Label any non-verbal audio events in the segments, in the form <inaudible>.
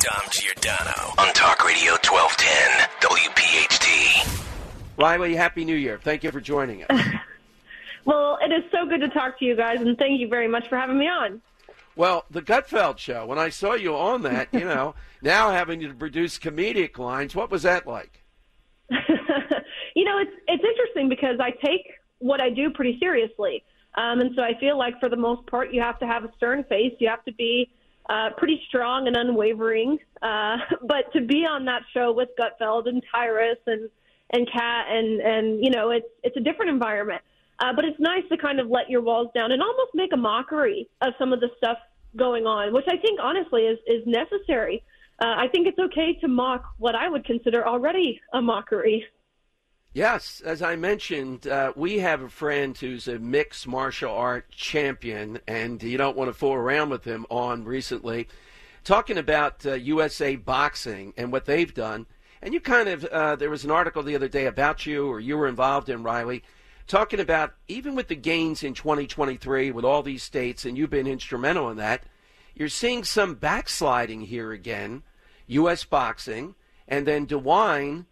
Dom Giordano on Talk Radio 1210 WPHT. Riley, Happy New Year. Thank you for joining us. <laughs> Well, it is so good to talk to you guys, and thank you very much for having me on. Well, the Gutfeld show, when I saw you on that, you know, <laughs> now having to produce comedic lines, what was that like? <laughs> you know, it's it's interesting because I take what I do pretty seriously. Um, and so I feel like for the most part, you have to have a stern face. You have to be uh, pretty strong and unwavering. Uh, <laughs> but to be on that show with Gutfeld and Tyrus and and Kat and and you know, it's it's a different environment. Uh, but it's nice to kind of let your walls down and almost make a mockery of some of the stuff going on, which I think honestly is is necessary. Uh, I think it's okay to mock what I would consider already a mockery. Yes, as I mentioned, uh, we have a friend who's a mixed martial art champion, and you don't want to fool around with him on recently, talking about uh, USA Boxing and what they've done. And you kind of, uh, there was an article the other day about you, or you were involved in, Riley, talking about even with the gains in 2023 with all these states, and you've been instrumental in that, you're seeing some backsliding here again, U.S. boxing, and then DeWine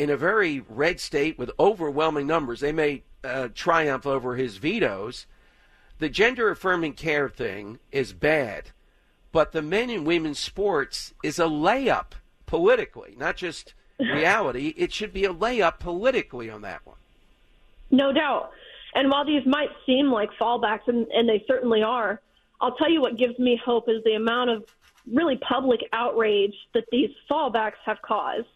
in a very red state with overwhelming numbers. They may uh, triumph over his vetoes. The gender affirming care thing is bad, but the men and women's sports is a layup politically, not just <laughs> reality. It should be a layup politically on that one. No doubt. And while these might seem like fallbacks, and, and they certainly are, I'll tell you what gives me hope is the amount of really public outrage that these fallbacks have caused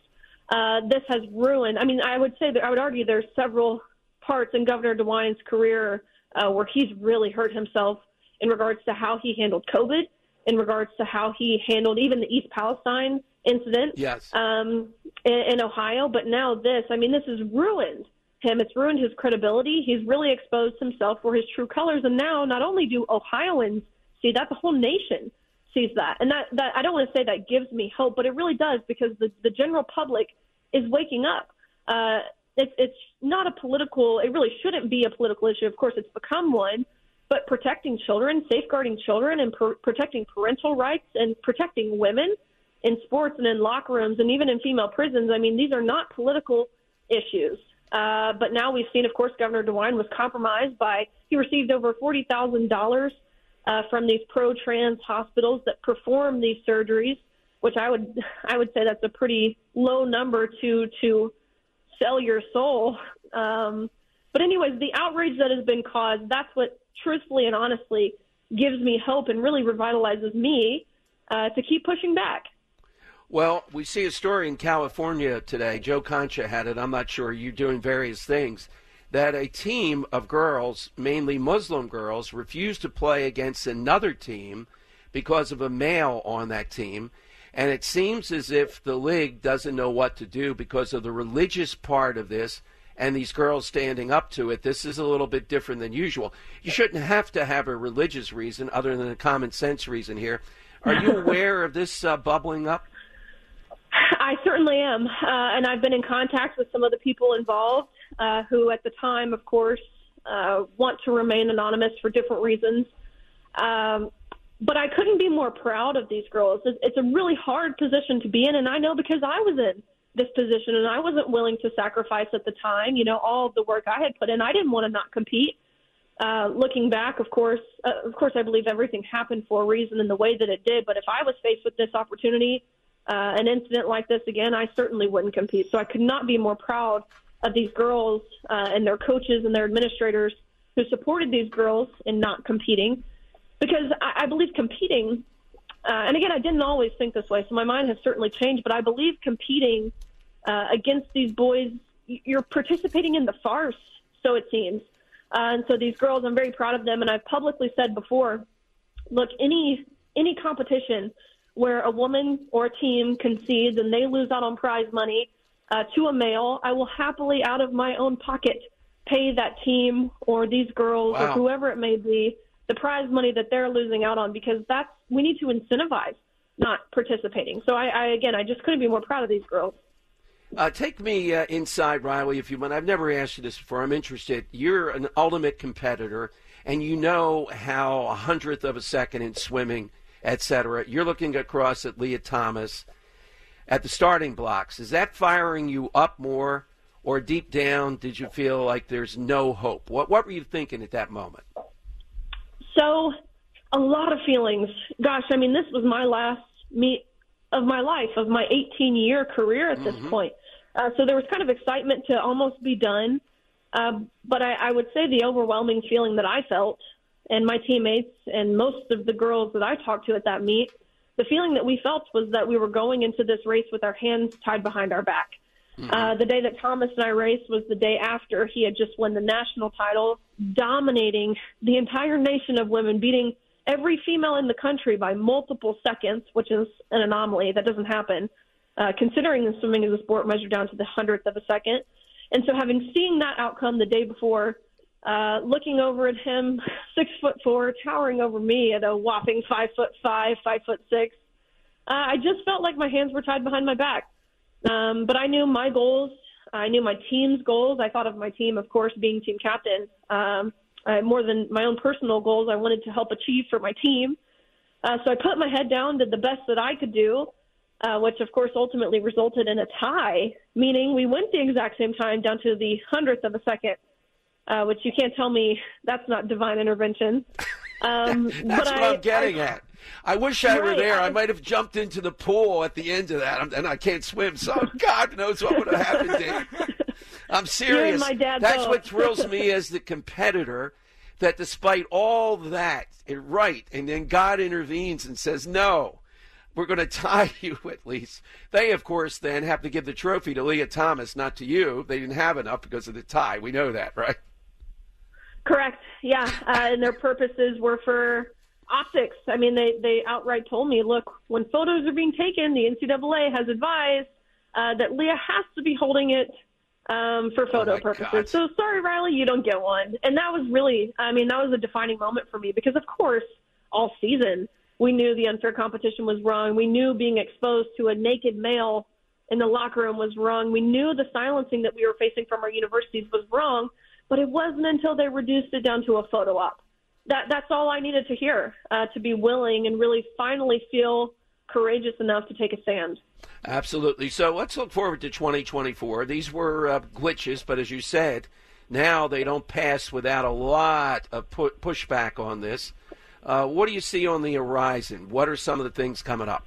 uh, this has ruined. I mean, I would say that I would argue there's several parts in Governor DeWine's career uh, where he's really hurt himself in regards to how he handled COVID, in regards to how he handled even the East Palestine incident yes. um, in, in Ohio. But now this, I mean, this has ruined him. It's ruined his credibility. He's really exposed himself for his true colors. And now, not only do Ohioans see that, the whole nation sees that. And that, that I don't want to say that gives me hope, but it really does because the, the general public is waking up. Uh, it's, it's not a political, it really shouldn't be a political issue. Of course, it's become one, but protecting children, safeguarding children, and per- protecting parental rights and protecting women in sports and in locker rooms and even in female prisons. I mean, these are not political issues. Uh, but now we've seen, of course, Governor DeWine was compromised by he received over forty thousand uh, dollars from these pro-trans hospitals that perform these surgeries, which I would I would say that's a pretty low number to to sell your soul. Um, but anyways, the outrage that has been caused, that's what truthfully and honestly gives me hope and really revitalizes me uh, to keep pushing back. Well, we see a story in California today. Joe Concha had it. I'm not sure. You're doing various things. That a team of girls, mainly Muslim girls, refused to play against another team because of a male on that team. And it seems as if the league doesn't know what to do because of the religious part of this and these girls standing up to it. This is a little bit different than usual. You shouldn't have to have a religious reason other than a common sense reason here. Are you <laughs> aware of this uh, bubbling up? I certainly am. Uh, and I've been in contact with some of the people involved uh, who, at the time, of course, uh, want to remain anonymous for different reasons. Um, but I couldn't be more proud of these girls. It's, a really hard position to be in, and I know because I was in this position and I wasn't willing to sacrifice at the time. You know, all the work I had put in, I didn't want to not compete. Uh, looking back, of course, uh, of course, I believe everything happened for a reason in the way that it did. But if I was faced with this opportunity, uh, an incident like this again, I certainly wouldn't compete. So I could not be more proud of these girls uh, and their coaches and their administrators who supported these girls in not competing because I, I believe competing, uh, and again, I didn't always think this way, so my mind has certainly changed, but I believe competing uh, against these boys, you're participating in the farce, so it seems. Uh, and so these girls, I'm very proud of them, and I've publicly said before, look, any any competition where a woman or a team concedes and they lose out on prize money uh, to a male, I will happily, out of my own pocket, pay that team or these girls Wow. or whoever it may be the prize money that they're losing out on because that's we need to incentivize not participating. So I, I again, I just couldn't be more proud of these girls. Uh, take me uh, inside, Riley, if you want. I've never asked you this before. I'm interested. You're an ultimate competitor, and you know how a hundredth of a second in swimming, etc. You're looking across at Lia Thomas at the starting blocks. Is that firing you up more, or deep down, did you feel like there's no hope? What What were you thinking at that moment? So, a lot of feelings. Gosh, I mean, this was my last meet of my life, of my 18 year career at this point. Uh, so there was kind of excitement to almost be done. Uh, but I, I would say the overwhelming feeling that I felt, and my teammates and most of the girls that I talked to at that meet, the feeling that we felt was that we were going into this race with our hands tied behind our back. Uh, the day that Thomas and I raced was the day after he had just won the national title, dominating the entire nation of women, beating every female in the country by multiple seconds, which is an anomaly. That doesn't happen, uh, considering swimming is a sport measured down to the hundredth of a second. And so, having seen that outcome the day before, uh, looking over at him, six foot four, towering over me at a whopping five foot five, five foot six, uh, I just felt like my hands were tied behind my back. Um, but I knew my goals. I knew my team's goals. I thought of my team, of course, being team captain. Um, I, more than my own personal goals, I wanted to help achieve for my team. Uh, so I put my head down, did the best that I could do, uh, which of course ultimately resulted in a tie, meaning we went the exact same time down to the hundredth of a second, uh, which you can't tell me that's not divine intervention. Um, <laughs> That's what I, I'm getting I, at. I wish I were there. I, I- might have jumped into the pool at the end of that, I'm- and I can't swim, so <laughs> God knows what would have happened. Dave. <laughs> I'm serious. That's both. what thrills me as the competitor. That despite all that, it right, and then God intervenes and says, "No, we're going to tie you at least." They, of course, then have to give the trophy to Lia Thomas, not to you. They didn't have enough because of the tie. We know that, right? Correct. Yeah, uh, and their purposes were for optics. I mean, they they outright told me, look, when photos are being taken, the NCAA has advised uh, that Lia has to be holding it um, for photo Oh purposes. God. So sorry, Riley, you don't get one. And that was really, I mean, that was a defining moment for me because, of course, all season we knew the unfair competition was wrong. We knew being exposed to a naked male in the locker room was wrong. We knew the silencing that we were facing from our universities was wrong, but it wasn't until they reduced it down to a photo op. That that's all I needed to hear uh, to be willing and really finally feel courageous enough to take a stand. Absolutely. So let's look forward to 2024. These were uh, glitches, but as you said, now they don't pass without a lot of pu- pushback on this. Uh, what do you see on the horizon? What are some of the things coming up?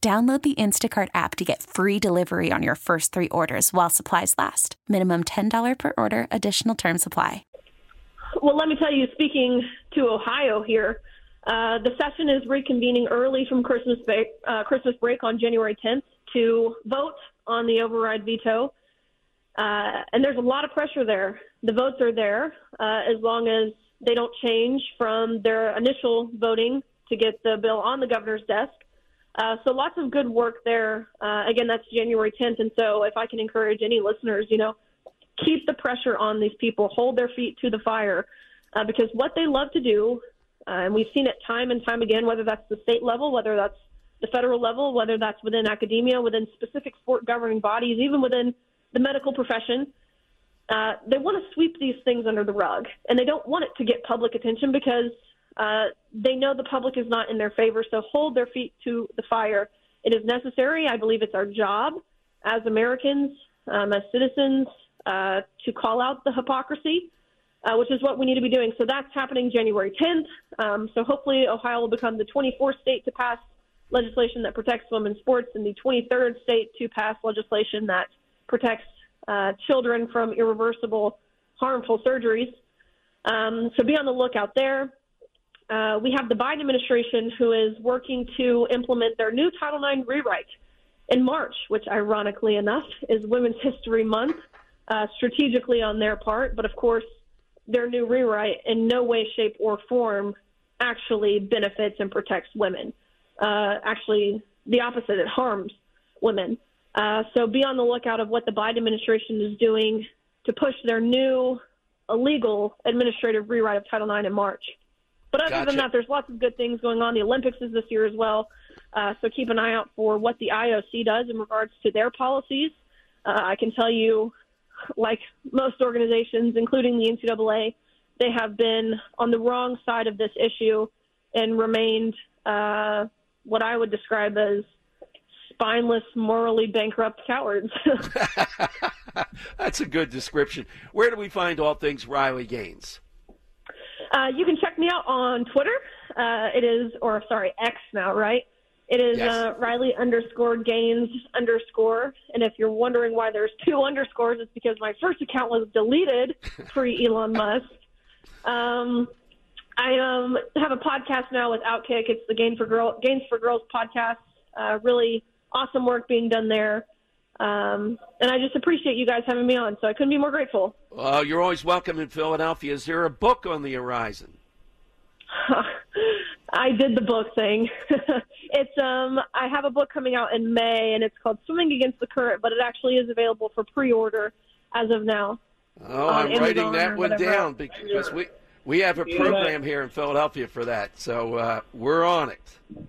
Download the Instacart app to get free delivery on your first three orders while supplies last. Minimum $10 per order, additional term supply. Well, let me tell you, speaking to Ohio here, uh, the session is reconvening early from Christmas break, uh, Christmas break on January 10th to vote on the override veto. Uh, and there's a lot of pressure there. The votes are there uh, as long as they don't change from their initial voting to get the bill on the governor's desk. Uh, so lots of good work there. Uh, again, that's January 10th. And so if I can encourage any listeners, you know, keep the pressure on these people, hold their feet to the fire, uh, because what they love to do, uh, and we've seen it time and time again, whether that's the state level, whether that's the federal level, whether that's within academia, within specific sport governing bodies, even within the medical profession, uh, they want to sweep these things under the rug, and they don't want it to get public attention because uh, they know the public is not in their favor. So hold their feet to the fire. It is necessary. I believe it's our job as Americans, um, as citizens, uh, to call out the hypocrisy, uh, which is what we need to be doing. So that's happening January 10th. Um, so hopefully Ohio will become the 24th state to pass legislation that protects women's sports and the 23rd state to pass legislation that protects uh, children from irreversible harmful surgeries. Um, so be on the lookout there. Uh, we have the Biden administration who is working to implement their new Title IX rewrite in March, which ironically enough is Women's History Month, uh, strategically on their part. But of course, their new rewrite in no way, shape, or form actually benefits and protects women. Uh, actually, the opposite, it harms women. Uh, so be on the lookout of what the Biden administration is doing to push their new illegal administrative rewrite of Title IX in March. But other Gotcha. than that, there's lots of good things going on. The Olympics is this year as well. Uh, so keep an eye out for what the IOC does in regards to their policies. Uh, I can tell you, like most organizations, including the NCAA, they have been on the wrong side of this issue and remained uh, what I would describe as spineless, morally bankrupt cowards. <laughs> <laughs> That's a good description. Where do we find all things Riley Gaines? Uh, you can check me out on Twitter. Uh, it is, or sorry, X now, right? It is Yes. uh, Riley underscore Gaines underscore. And if you're wondering why there's two underscores, it's because my first account was deleted <laughs> pre Elon Musk. Um, I um, have a podcast now with Outkick. It's the Gaines for Girl Gaines for Girls podcast. Uh, really awesome work being done there. Um, and I just appreciate you guys having me on. So I couldn't be more grateful. Well, you're always welcome in Philadelphia. Is there a book on the horizon? <laughs> I did the book thing. <laughs> it's um I have a book coming out in May and it's called Swimming Against the Current, but it actually is available for pre-order as of now. Oh, I'm writing that one down because we we have a program here in Philadelphia for that, so uh, we're on it.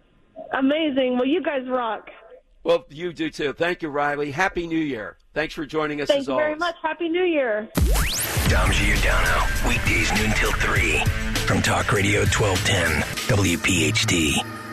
Amazing. Well, you guys rock. Well, you do too. Thank you, Riley. Happy New Year. Thanks for joining us Thank as you always. very much. Happy New Year. Dom Giordano. Weekdays noon till 3. From Talk Radio 1210. WPHT.